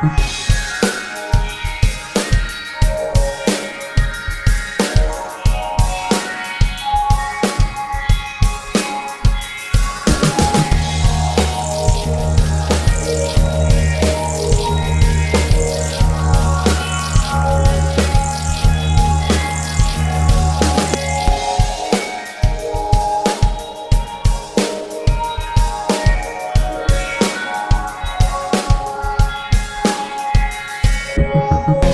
Tchau. Música